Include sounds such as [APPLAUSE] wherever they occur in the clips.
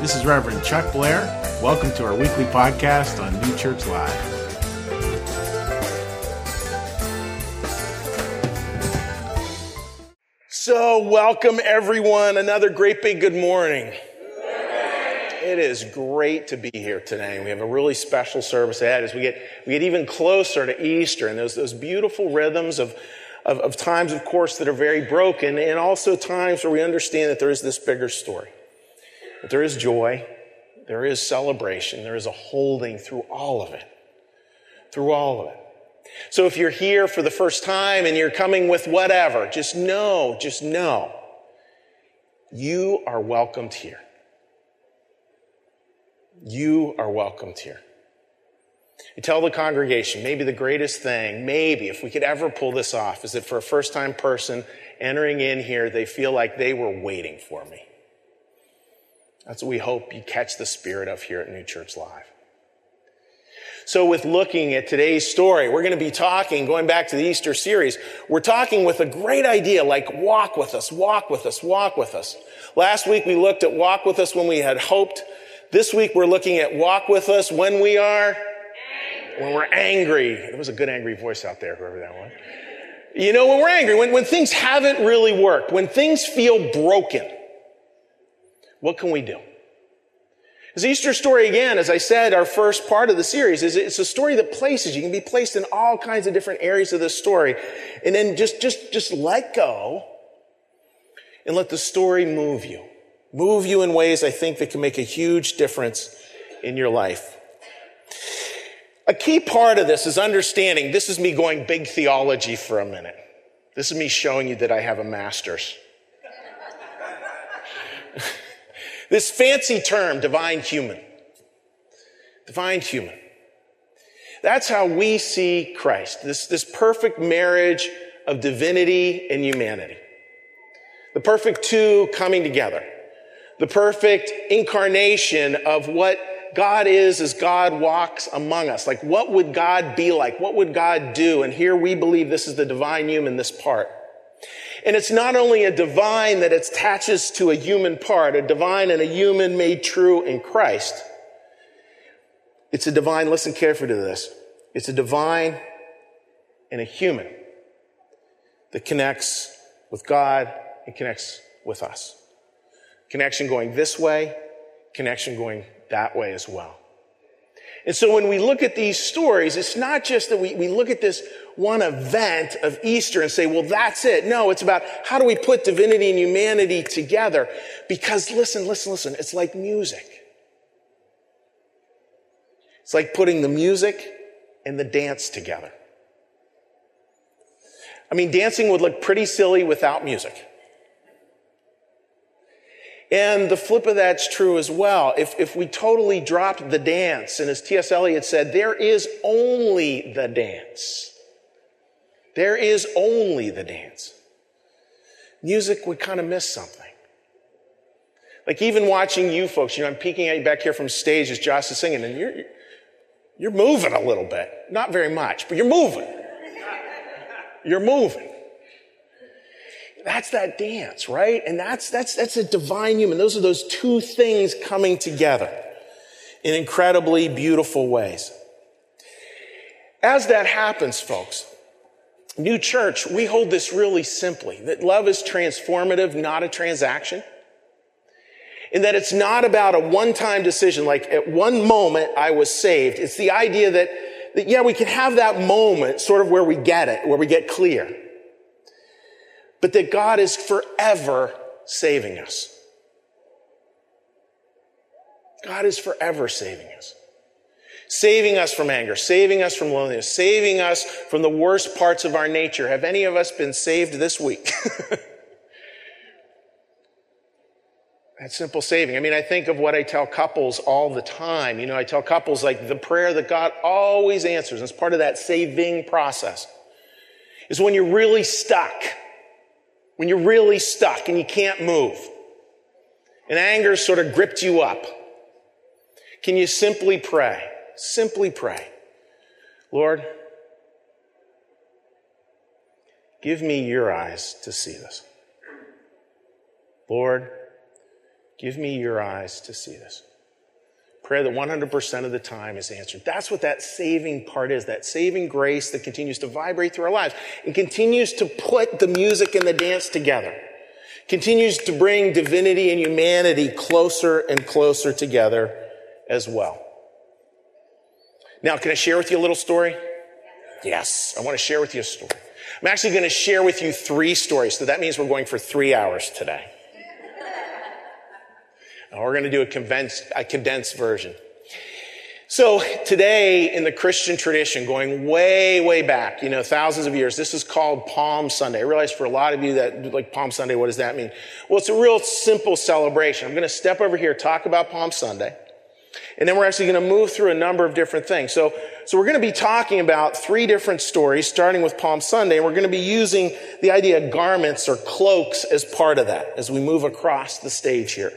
This is Reverend Chuck Blair. Welcome to our weekly podcast on New Church Live. So, welcome everyone. Another great big good morning. It is great to be here today. We have a really special service ahead as we get, we get even closer to Easter and those, those beautiful rhythms of, of, of times, of course, that are very broken and also times where we understand that there is this bigger story. That there is joy, there is celebration, there is a holding through all of it. Through all of it. So if you're here for the first time and you're coming with whatever, just know, just know, you are welcomed here. You are welcomed here. You tell the congregation, maybe the greatest thing, maybe if we could ever pull this off, is that for a first time person entering in here, they feel like they were waiting for me. That's what we hope you catch the spirit of here at New Church Live. So with looking at today's story, we're going to be talking, going back to the Easter series, we're talking with a great idea like walk with us, walk with us, walk with us. Last week we looked at walk with us when we had hoped. This week we're looking at walk with us when we are, when we're angry. There was a good angry voice out there, whoever that was. You know, when we're angry, when, when things haven't really worked, when things feel broken, what can we do? This Easter story, again, as I said, our first part of the series is it's a story that places you. can be placed in all kinds of different areas of this story. And then just, just, just let go and let the story move you. Move you in ways I think that can make a huge difference in your life. A key part of this is understanding this is me going big theology for a minute. This is me showing you that I have a master's. This fancy term, divine human. Divine human. That's how we see Christ. This, this perfect marriage of divinity and humanity. The perfect two coming together. The perfect incarnation of what God is as God walks among us. Like, what would God be like? What would God do? And here we believe this is the divine human, this part. And it's not only a divine that attaches to a human part, a divine and a human made true in Christ. It's a divine, listen carefully to this. It's a divine and a human that connects with God and connects with us. Connection going this way, connection going that way as well. And so when we look at these stories, it's not just that we, we look at this one event of Easter and say, well, that's it. No, it's about how do we put divinity and humanity together? Because listen, listen, listen, it's like music. It's like putting the music and the dance together. I mean, dancing would look pretty silly without music. And the flip of that's true as well. If, if we totally dropped the dance, and as T.S. Eliot said, there is only the dance. There is only the dance. Music would kind of miss something. Like even watching you folks, you know, I'm peeking at you back here from stage as Josh is singing, and you're, you're moving a little bit. Not very much, but you're moving. You're moving. That's that dance, right? And that's, that's, that's a divine human. Those are those two things coming together in incredibly beautiful ways. As that happens, folks, New Church, we hold this really simply that love is transformative, not a transaction. And that it's not about a one time decision, like at one moment I was saved. It's the idea that, that, yeah, we can have that moment sort of where we get it, where we get clear but that God is forever saving us. God is forever saving us. Saving us from anger, saving us from loneliness, saving us from the worst parts of our nature. Have any of us been saved this week? [LAUGHS] that simple saving. I mean, I think of what I tell couples all the time. You know, I tell couples like the prayer that God always answers, as part of that saving process, is when you're really stuck when you're really stuck and you can't move and anger sort of gripped you up, can you simply pray? Simply pray. Lord, give me your eyes to see this. Lord, Give me your eyes to see this. Prayer that 100% of the time is answered. That's what that saving part is, that saving grace that continues to vibrate through our lives and continues to put the music and the dance together. Continues to bring divinity and humanity closer and closer together as well. Now, can I share with you a little story? Yes, I want to share with you a story. I'm actually going to share with you three stories. So that means we're going for three hours today. We're going to do a condensed, a condensed version. So today in the Christian tradition, going way, way back, you know, thousands of years, this is called Palm Sunday. I realize for a lot of you that like Palm Sunday, what does that mean? Well, it's a real simple celebration. I'm going to step over here, talk about Palm Sunday. And then we're actually going to move through a number of different things. So, so we're going to be talking about three different stories, starting with Palm Sunday. And we're going to be using the idea of garments or cloaks as part of that as we move across the stage here.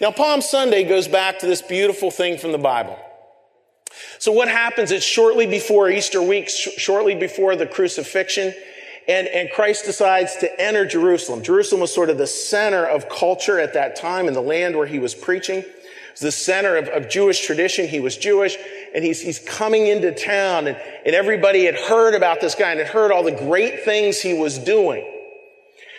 Now, Palm Sunday goes back to this beautiful thing from the Bible. So what happens is shortly before Easter week, sh- shortly before the crucifixion, and, and Christ decides to enter Jerusalem. Jerusalem was sort of the center of culture at that time in the land where he was preaching. The center of, of Jewish tradition. He was Jewish and he's, he's coming into town and, and everybody had heard about this guy and had heard all the great things he was doing.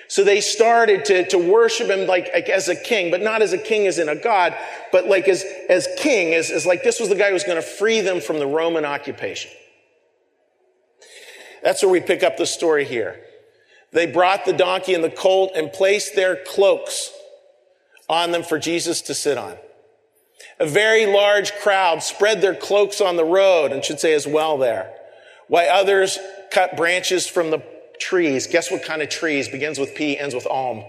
So they started to, to worship him like, like, as a king, but not as a king as in a god, but like as, as king, as, as like this was the guy who was going to free them from the Roman occupation. That's where we pick up the story here. They brought the donkey and the colt and placed their cloaks on them for Jesus to sit on. A very large crowd spread their cloaks on the road and should say as well there, while others cut branches from the trees. Guess what kind of trees? Begins with P, ends with alm.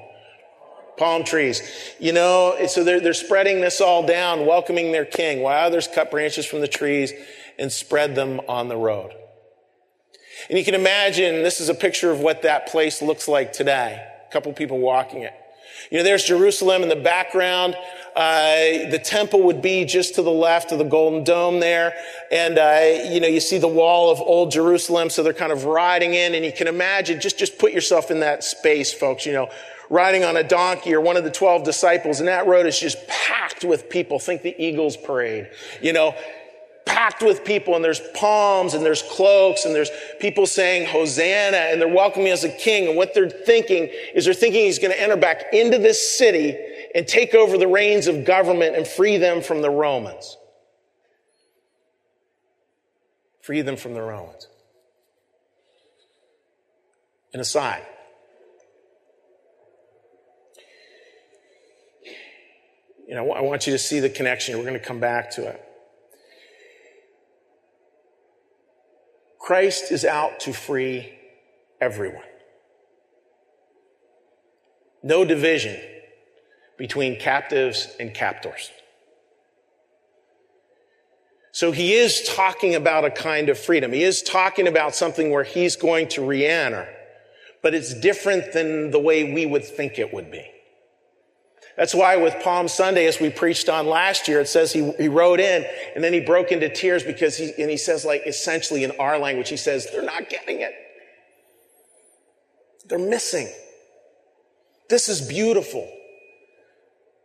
Palm trees. You know, so they're, they're spreading this all down, welcoming their king, while others cut branches from the trees and spread them on the road. And you can imagine this is a picture of what that place looks like today. A couple people walking it. You know, there's Jerusalem in the background. Uh, the temple would be just to the left of the Golden Dome there. And, uh, you know, you see the wall of old Jerusalem. So they're kind of riding in and you can imagine, just, just put yourself in that space, folks, you know, riding on a donkey or one of the 12 disciples. And that road is just packed with people. Think the Eagles parade, you know, packed with people and there's palms and there's cloaks and there's people saying Hosanna and they're welcoming as a king. And what they're thinking is they're thinking he's going to enter back into this city and take over the reins of government and free them from the Romans. Free them from the Romans. And aside. You know, I want you to see the connection. We're going to come back to it. Christ is out to free everyone. No division between captives and captors. So he is talking about a kind of freedom. He is talking about something where he's going to re-enter, but it's different than the way we would think it would be. That's why with Palm Sunday, as we preached on last year, it says he, he rode in and then he broke into tears because he, and he says like essentially in our language, he says, they're not getting it. They're missing. This is beautiful.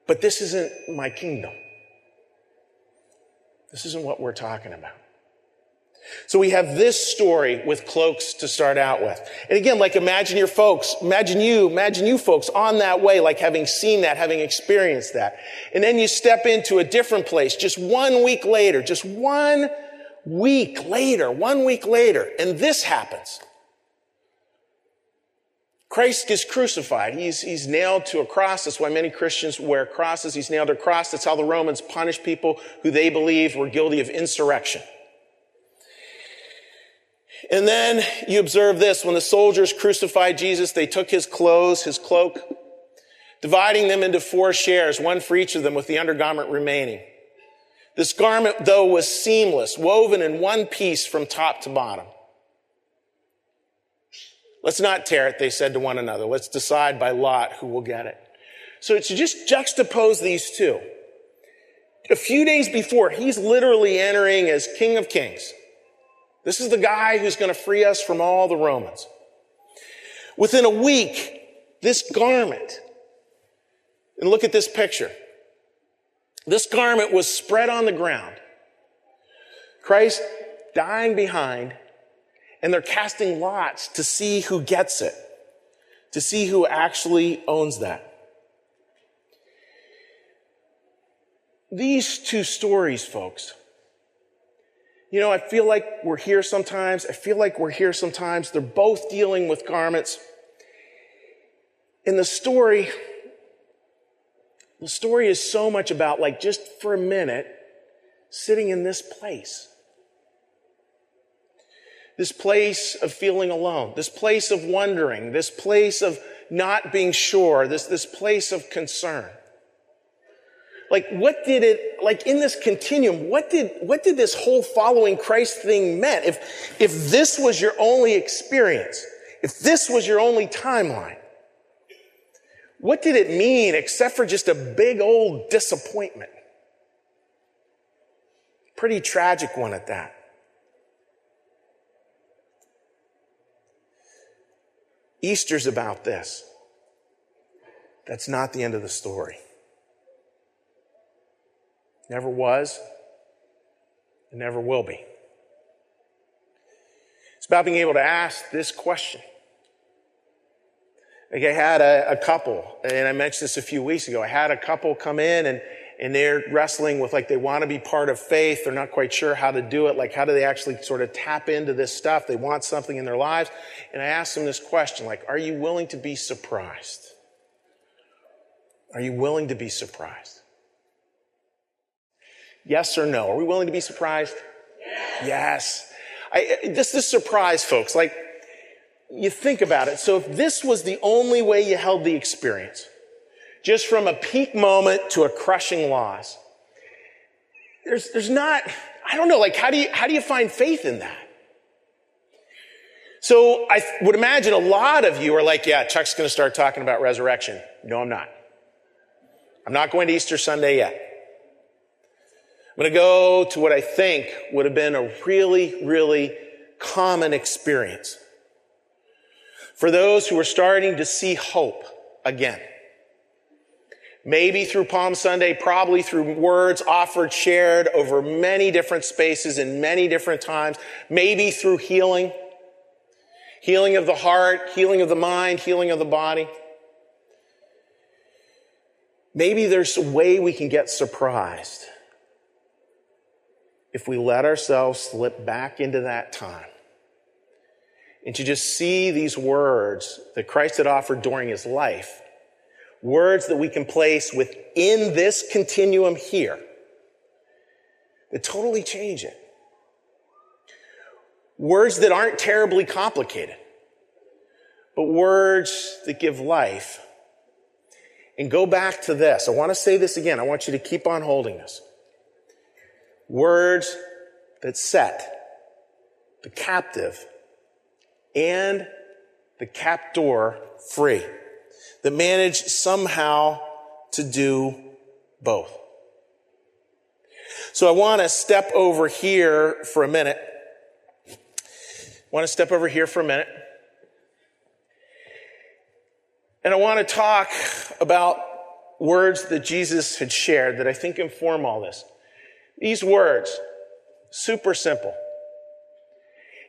But this isn't my kingdom. This isn't what we're talking about. So we have this story with cloaks to start out with. And again, like imagine your folks, imagine you, imagine you folks on that way, like having seen that, having experienced that. And then you step into a different place just one week later, just one week later, one week later, and this happens. Christ gets crucified. He's, he's nailed to a cross. That's why many Christians wear crosses. He's nailed to a cross. That's how the Romans punish people who they believe were guilty of insurrection. And then you observe this. When the soldiers crucified Jesus, they took his clothes, his cloak, dividing them into four shares, one for each of them with the undergarment remaining. This garment, though, was seamless, woven in one piece from top to bottom. Let's not tear it, they said to one another. Let's decide by lot who will get it. So to just juxtapose these two. A few days before, he's literally entering as King of Kings. This is the guy who's going to free us from all the Romans. Within a week, this garment, And look at this picture. This garment was spread on the ground. Christ dying behind, and they're casting lots to see who gets it, to see who actually owns that. These two stories, folks, you know, I feel like we're here sometimes. I feel like we're here sometimes. They're both dealing with garments. In the story, the story is so much about, like, just for a minute, sitting in this place. This place of feeling alone, this place of wondering, this place of not being sure, this, this place of concern. Like, what did it, like in this continuum, what did, what did this whole following Christ thing meant? If, if this was your only experience, if this was your only timeline, what did it mean except for just a big old disappointment? Pretty tragic one at that. Easter's about this. That's not the end of the story. Never was, and never will be. It's about being able to ask this question like I had a, a, couple, and I mentioned this a few weeks ago. I had a couple come in and, and they're wrestling with like they want to be part of faith. They're not quite sure how to do it. Like how do they actually sort of tap into this stuff? They want something in their lives. And I asked them this question, like, are you willing to be surprised? Are you willing to be surprised? Yes or no? Are we willing to be surprised? Yes. yes. I, this, this surprise, folks, like, you think about it. So if this was the only way you held the experience, just from a peak moment to a crushing loss, there's, there's not, I don't know, like how do you, how do you find faith in that? So I would imagine a lot of you are like, yeah, Chuck's going to start talking about resurrection. No, I'm not. I'm not going to Easter Sunday yet. I'm going to go to what I think would have been a really, really common experience for those who are starting to see hope again. Maybe through Palm Sunday, probably through words offered, shared over many different spaces in many different times. Maybe through healing. Healing of the heart, healing of the mind, healing of the body. Maybe there's a way we can get surprised if we let ourselves slip back into that time and to just see these words that Christ had offered during his life, words that we can place within this continuum here that totally change it. Words that aren't terribly complicated, but words that give life. And go back to this. I want to say this again. I want you to keep on holding this. Words that set the captive and the captor free, that manage somehow to do both. So I want to step over here for a minute. I want to step over here for a minute. And I want to talk about words that Jesus had shared that I think inform all this. These words, super simple.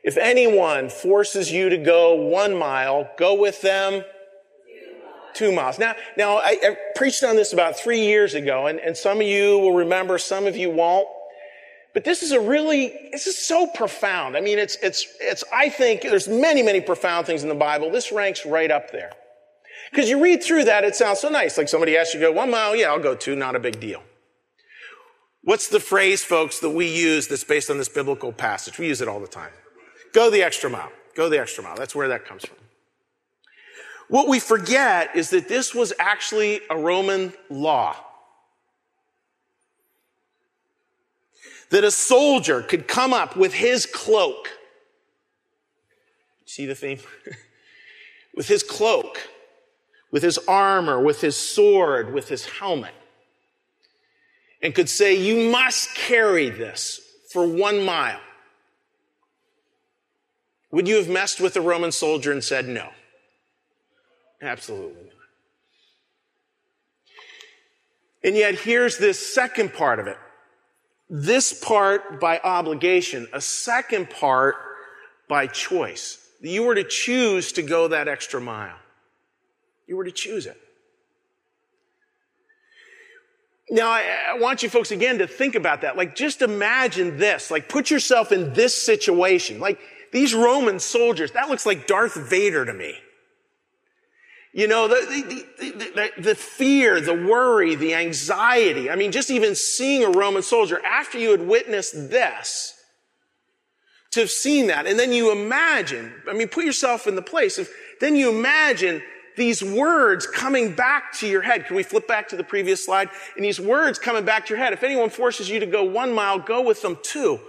If anyone forces you to go one mile, go with them two miles. Now, now I, I, preached on this about three years ago, and, and some of you will remember, some of you won't. But this is a really, this is so profound. I mean, it's, it's, it's, I think there's many, many profound things in the Bible. This ranks right up there. Because you read through that, it sounds so nice. Like somebody asks you to go one mile, yeah, I'll go two, not a big deal. What's the phrase, folks, that we use that's based on this biblical passage? We use it all the time. Go the extra mile. Go the extra mile. That's where that comes from. What we forget is that this was actually a Roman law. That a soldier could come up with his cloak. See the theme? [LAUGHS] with his cloak, with his armor, with his sword, with his helmet, and could say, You must carry this for one mile. Would you have messed with a Roman soldier and said no? Absolutely not. And yet here's this second part of it. This part by obligation, a second part by choice. You were to choose to go that extra mile. You were to choose it. Now, I, I, want you folks again to think about that. Like, just imagine this. Like, put yourself in this situation. Like, these Roman soldiers, that looks like Darth Vader to me. You know, the, the, the, the, fear, the worry, the anxiety. I mean, just even seeing a Roman soldier after you had witnessed this, to have seen that. And then you imagine, I mean, put yourself in the place of, then you imagine these words coming back to your head. Can we flip back to the previous slide? And these words coming back to your head. If anyone forces you to go one mile, go with them two.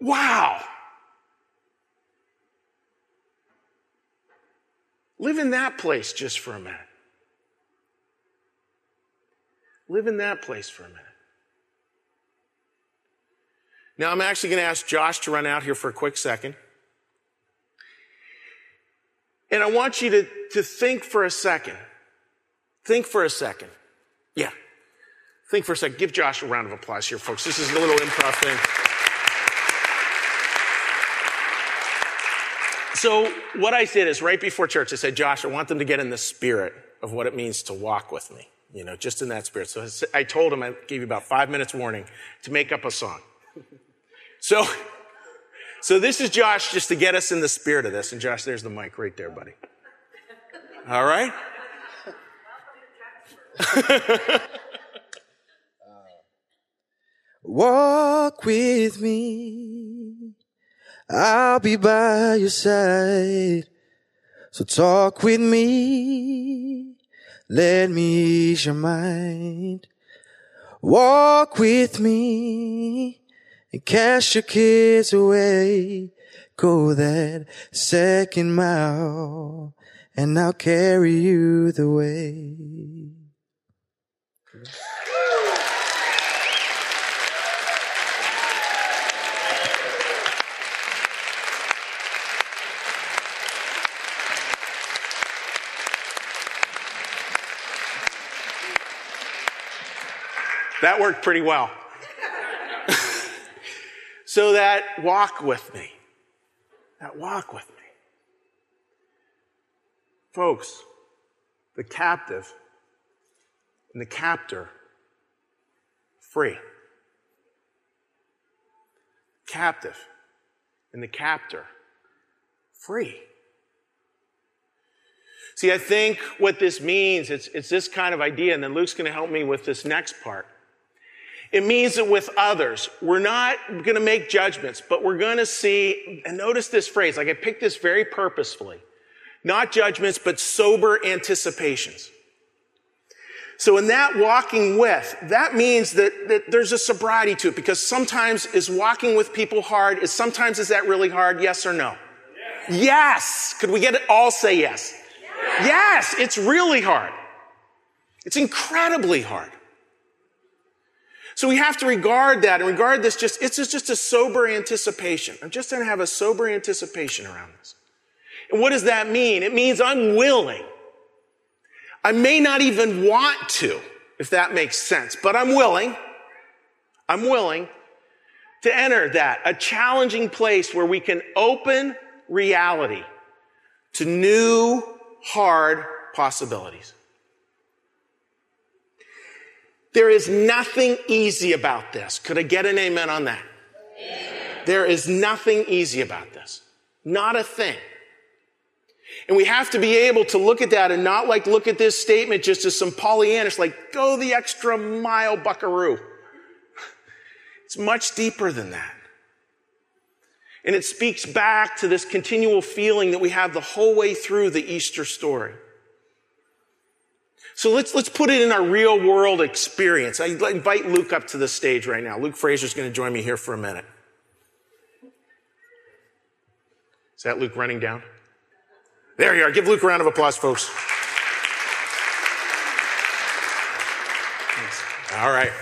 Wow. Live in that place just for a minute. Live in that place for a minute. Now, I'm actually going to ask Josh to run out here for a quick second. And I want you to, to think for a second. Think for a second. Yeah. Think for a second. Give Josh a round of applause here, folks. This is a little improv thing. So, what I did is right before church, I said, Josh, I want them to get in the spirit of what it means to walk with me, you know, just in that spirit. So I told him, I gave you about five minutes warning to make up a song. So, so this is Josh just to get us in the spirit of this. And Josh, there's the mic right there, buddy. All right? [LAUGHS] Walk with me. I'll be by your side. So talk with me. Let me ease your mind. Walk with me and cast your cares away. Go that second mile and I'll carry you the way. That worked pretty well. So that walk with me. That walk with me. Folks, the captive and the captor, free. Captive and the captor, free. See, I think what this means, it's, it's this kind of idea, and then Luke's going to help me with this next part. It means that with others, we're not going to make judgments, but we're going to see, and notice this phrase, like I picked this very purposefully. Not judgments, but sober anticipations. So in that walking with, that means that, that there's a sobriety to it because sometimes is walking with people hard? Is sometimes is that really hard? Yes or no? Yes. yes. Could we get it all say yes? yes? Yes, it's really hard. It's incredibly hard. So we have to regard that and regard this just, it's just just a sober anticipation. I'm just going to have a sober anticipation around this. And what does that mean? It means I'm willing. I may not even want to, if that makes sense, but I'm willing. I'm willing to enter that, a challenging place where we can open reality to new, hard possibilities. There is nothing easy about this. Could I get an amen on that? Amen. There is nothing easy about this. Not a thing. And we have to be able to look at that and not like look at this statement just as some Pollyannish, like go the extra mile buckaroo. [LAUGHS] It's much deeper than that. And it speaks back to this continual feeling that we have the whole way through the Easter story. So let's, let's put it in our real world experience. I invite Luke up to the stage right now. Luke Fraser's going to join me here for a minute. Is that Luke running down? There you are. Give Luke a round of applause, folks. All right.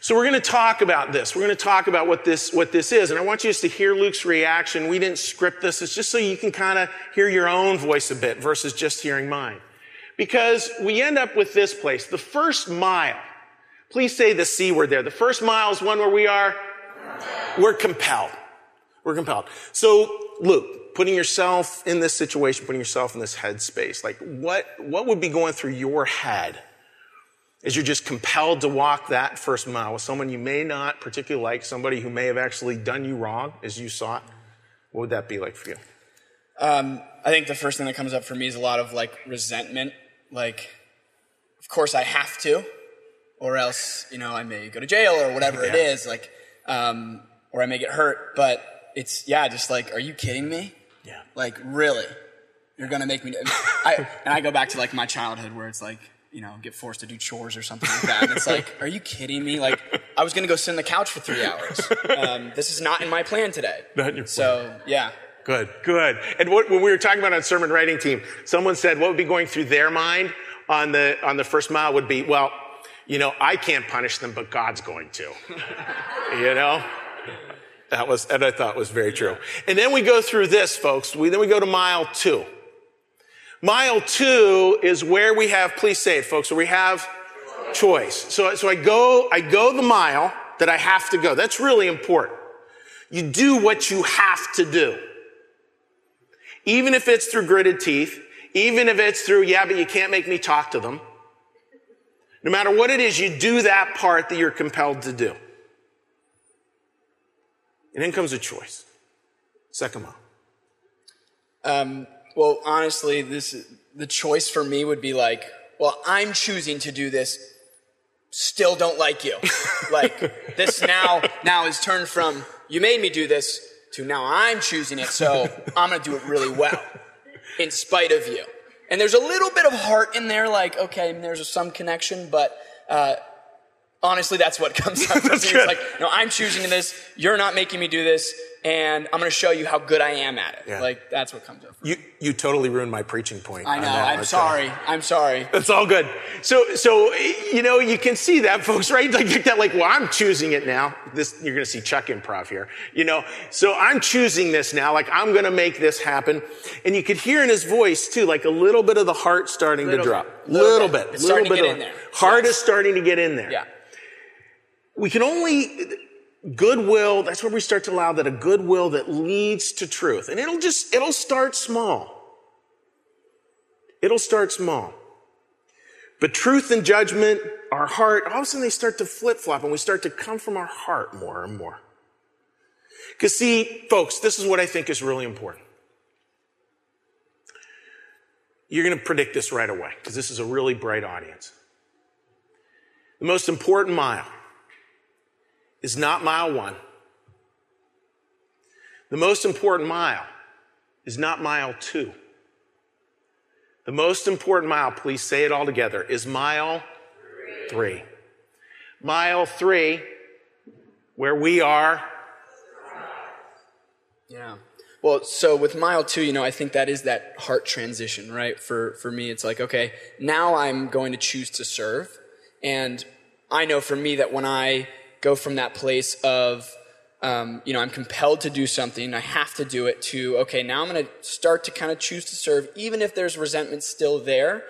So we're going to talk about this. We're going to talk about what this, what this is. And I want you just to hear Luke's reaction. We didn't script this. It's just so you can kind of hear your own voice a bit versus just hearing mine. Because we end up with this place, the first mile. Please say the C word there. The first mile is one where we are, we're compelled. We're compelled. So, Luke, putting yourself in this situation, putting yourself in this headspace, like what, what would be going through your head as you're just compelled to walk that first mile with someone you may not particularly like, somebody who may have actually done you wrong as you saw it? What would that be like for you? Um, I think the first thing that comes up for me is a lot of like resentment. Like, of course I have to, or else, you know, I may go to jail or whatever it [LAUGHS] Yeah. is. Like, um, or I may get hurt. But it's, yeah, just like, are you kidding me? Yeah. Like, really? You're gonna make me? Do- I and I go back to like my childhood where it's like, you know, get forced to do chores or something like that. And it's like, are you kidding me? Like, I was gonna go sit on the couch for three hours. [LAUGHS] Um, this is not in my plan today. Not in your So yeah. Good, good. And what, when we were talking about on sermon writing team, someone said what would be going through their mind on the on the first mile would be, well, you know, I can't punish them, but God's going to. [LAUGHS] you know, that was, and I thought was very true. And then we go through this, folks. We then we go to mile two. Mile two is where we have, please say it, folks, where we have choice. So, so I go, I go the mile that I have to go. That's really important. You do what you have to do. Even if it's through gritted teeth, even if it's through, yeah, but you can't make me talk to them. No matter what it is, you do that part that you're compelled to do. And then comes a choice. Second mile. Um, well, honestly, this the choice for me would be like, well, I'm choosing to do this. Still don't like you. [LAUGHS] like this now now is turned from you made me do this to now I'm choosing it, so [LAUGHS] I'm gonna do it really well, in spite of you. And there's a little bit of heart in there, like okay, there's some connection, but uh, honestly, that's what comes [LAUGHS] out. for me. It's like, no, I'm choosing this. You're not making me do this, and I'm going to show you how good I am at it. Yeah. Like that's what comes up. You, you totally ruined my preaching point. I know. I'm Okay. sorry. I'm sorry. It's all good. So, so you know, you can see that, folks, right? Like that. Like, well, I'm choosing it now. This you're going to see Chuck improv here. You know, so I'm choosing this now. Like, I'm going to make this happen. And you could hear in his voice too, like a little bit of the heart starting to drop. bit. Little Little bit. bit. It's Little bit of- in there. Heart Yes. is starting to get in there. Yeah. We can only goodwill. That's where we start to allow that a goodwill that leads to truth, and it'll just it'll start small. It'll start small. But truth and judgment, our heart, all of a sudden they start to flip flop and we start to come from our heart more and more. Because, see, folks, this is what I think is really important. You're going to predict this right away because this is a really bright audience. The most important mile is not mile one. The most important mile is not mile two. The most important mile, please say it all together, is mile three. Mile three, where we are. Yeah. Well, so with mile two, you know, I think that is that heart transition, right? For for me, it's like, okay, now I'm going to choose to serve, and I know for me that when I go from that place of, um, you know, I'm compelled to do something, I have to do it. To okay, now I'm going to start to kind of choose to serve, even if there's resentment still there.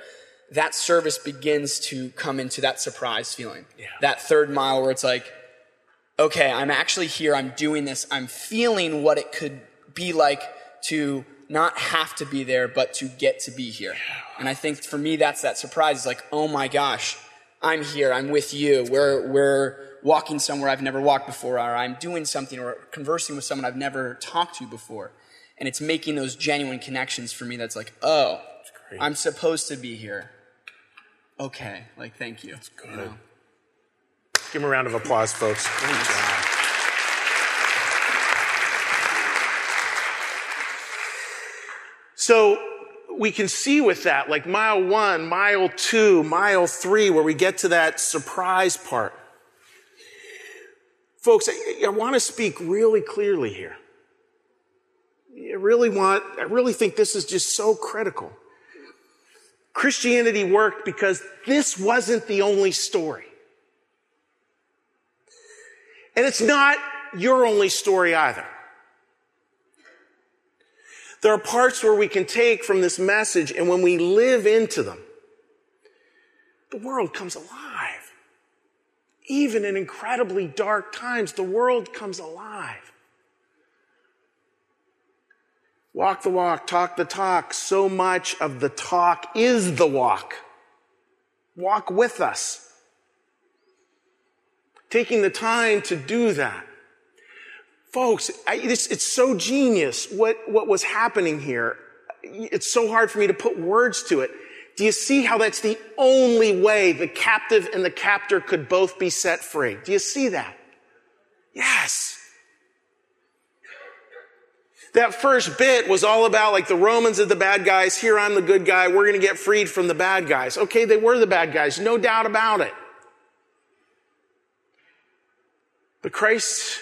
That service begins to come into that surprise feeling. That third mile where it's like, okay, I'm actually here, I'm doing this, I'm feeling what it could be like to not have to be there, but to get to be here. And I think for me, that's that surprise. It's like, oh my gosh, I'm here, I'm with you, we're, we're walking somewhere I've never walked before, or I'm doing something or conversing with someone I've never talked to before. And it's making those genuine connections for me that's like, oh, great. I'm supposed to be here. Okay, like, thank you. That's good. Give him a round of applause, folks. So we can see with that, like mile one, mile two, mile three, where we get to that surprise part. Folks, I, I want to speak really clearly here. I really want, I really think this is just so critical. Christianity worked because this wasn't the only story. And it's not your only story either. There are parts where we can take from this message and when we live into them, the world comes alive. Even in incredibly dark times, the world comes alive. Walk the walk, talk the talk. So much of the talk is the walk. Walk with us. Taking the time to do that. Folks, I, it's, it's so genius what, what was happening here. It's so hard for me to put words to it. Do you see how that's the only way the captive and the captor could both be set free? Do you see that? Yes. That first bit was all about like the Romans are the bad guys. Here I'm the good guy. We're going to get freed from the bad guys. Okay, they were the bad guys. No doubt about it. But Christ,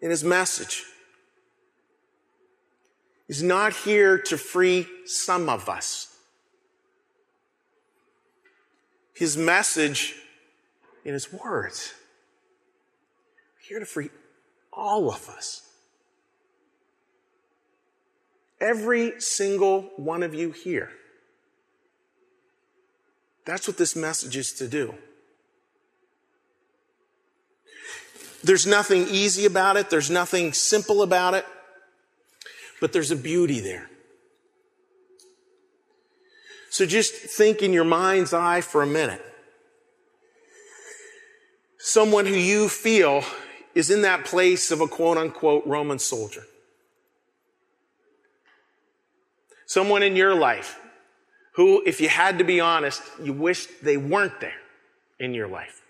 in his message, is not here to free some of us. His message in his words. Here to free all of us. Every single one of you here. That's what this message is to do. There's nothing easy about it. There's nothing simple about it. But there's a beauty there. So just think in your mind's eye for a minute. Someone who you feel is in that place of a quote unquote Roman soldier. Someone in your life who, if you had to be honest, you wished they weren't there in your life.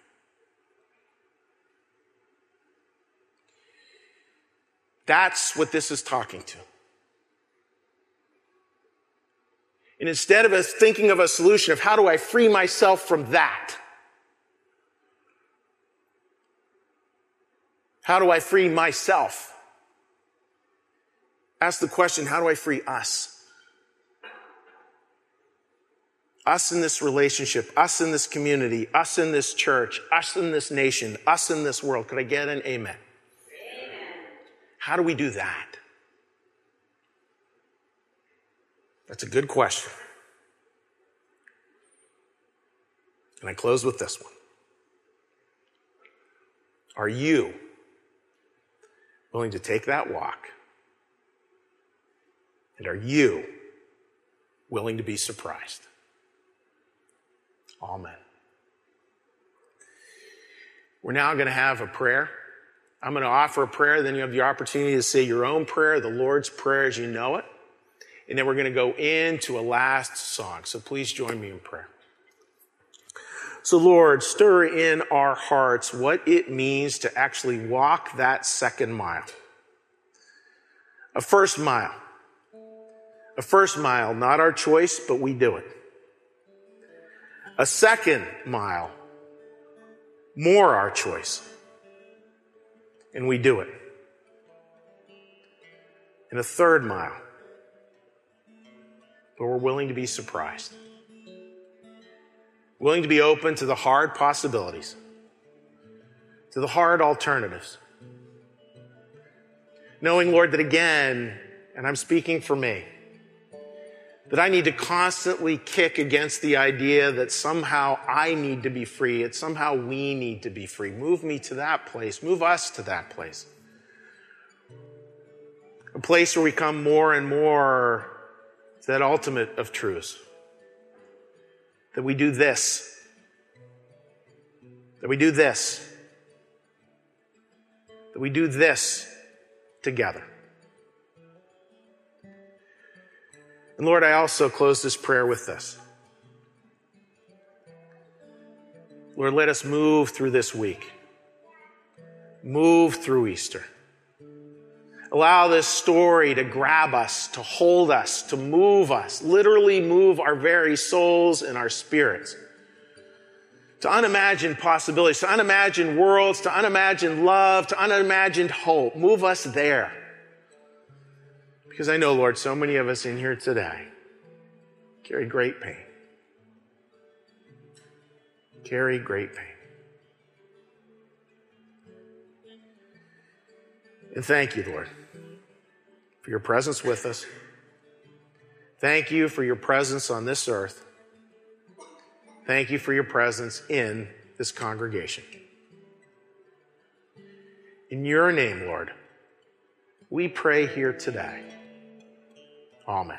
That's what this is talking to. And instead of us thinking of a solution of how do I free myself from that? How do I free myself? Ask the question, how do I free us? Us in this relationship, us in this community, us in this church, us in this nation, us in this world. Could I get an amen? amen. How do we do that? That's a good question. And I close with this one. Are you willing to take that walk? And are you willing to be surprised? Amen. We're now going to have a prayer. I'm going to offer a prayer, then you have the opportunity to say your own prayer, the Lord's Prayer as you know it. And then we're going to go into a last song. So please join me in prayer. So, Lord, stir in our hearts what it means to actually walk that second mile. A first mile. A first mile, not our choice, but we do it. A second mile, more our choice, and we do it. And a third mile, but we're willing to be surprised. Willing to be open to the hard possibilities, to the hard alternatives. Knowing, Lord, that again, and I'm speaking for me, that I need to constantly kick against the idea that somehow I need to be free, that somehow we need to be free. Move me to that place, move us to that place. A place where we come more and more that ultimate of truths. That we do this. That we do this. That we do this together. And Lord, I also close this prayer with this. Lord, let us move through this week. Move through Easter. Allow this story to grab us, to hold us, to move us, literally move our very souls and our spirits. To unimagine possibilities, to unimagine worlds, to unimagine love, to unimagine hope. Move us there. Because I know, Lord, so many of us in here today carry great pain. Carry great pain. And thank you, Lord for your presence with us. Thank you for your presence on this earth. Thank you for your presence in this congregation. In your name, Lord, we pray here today. Amen.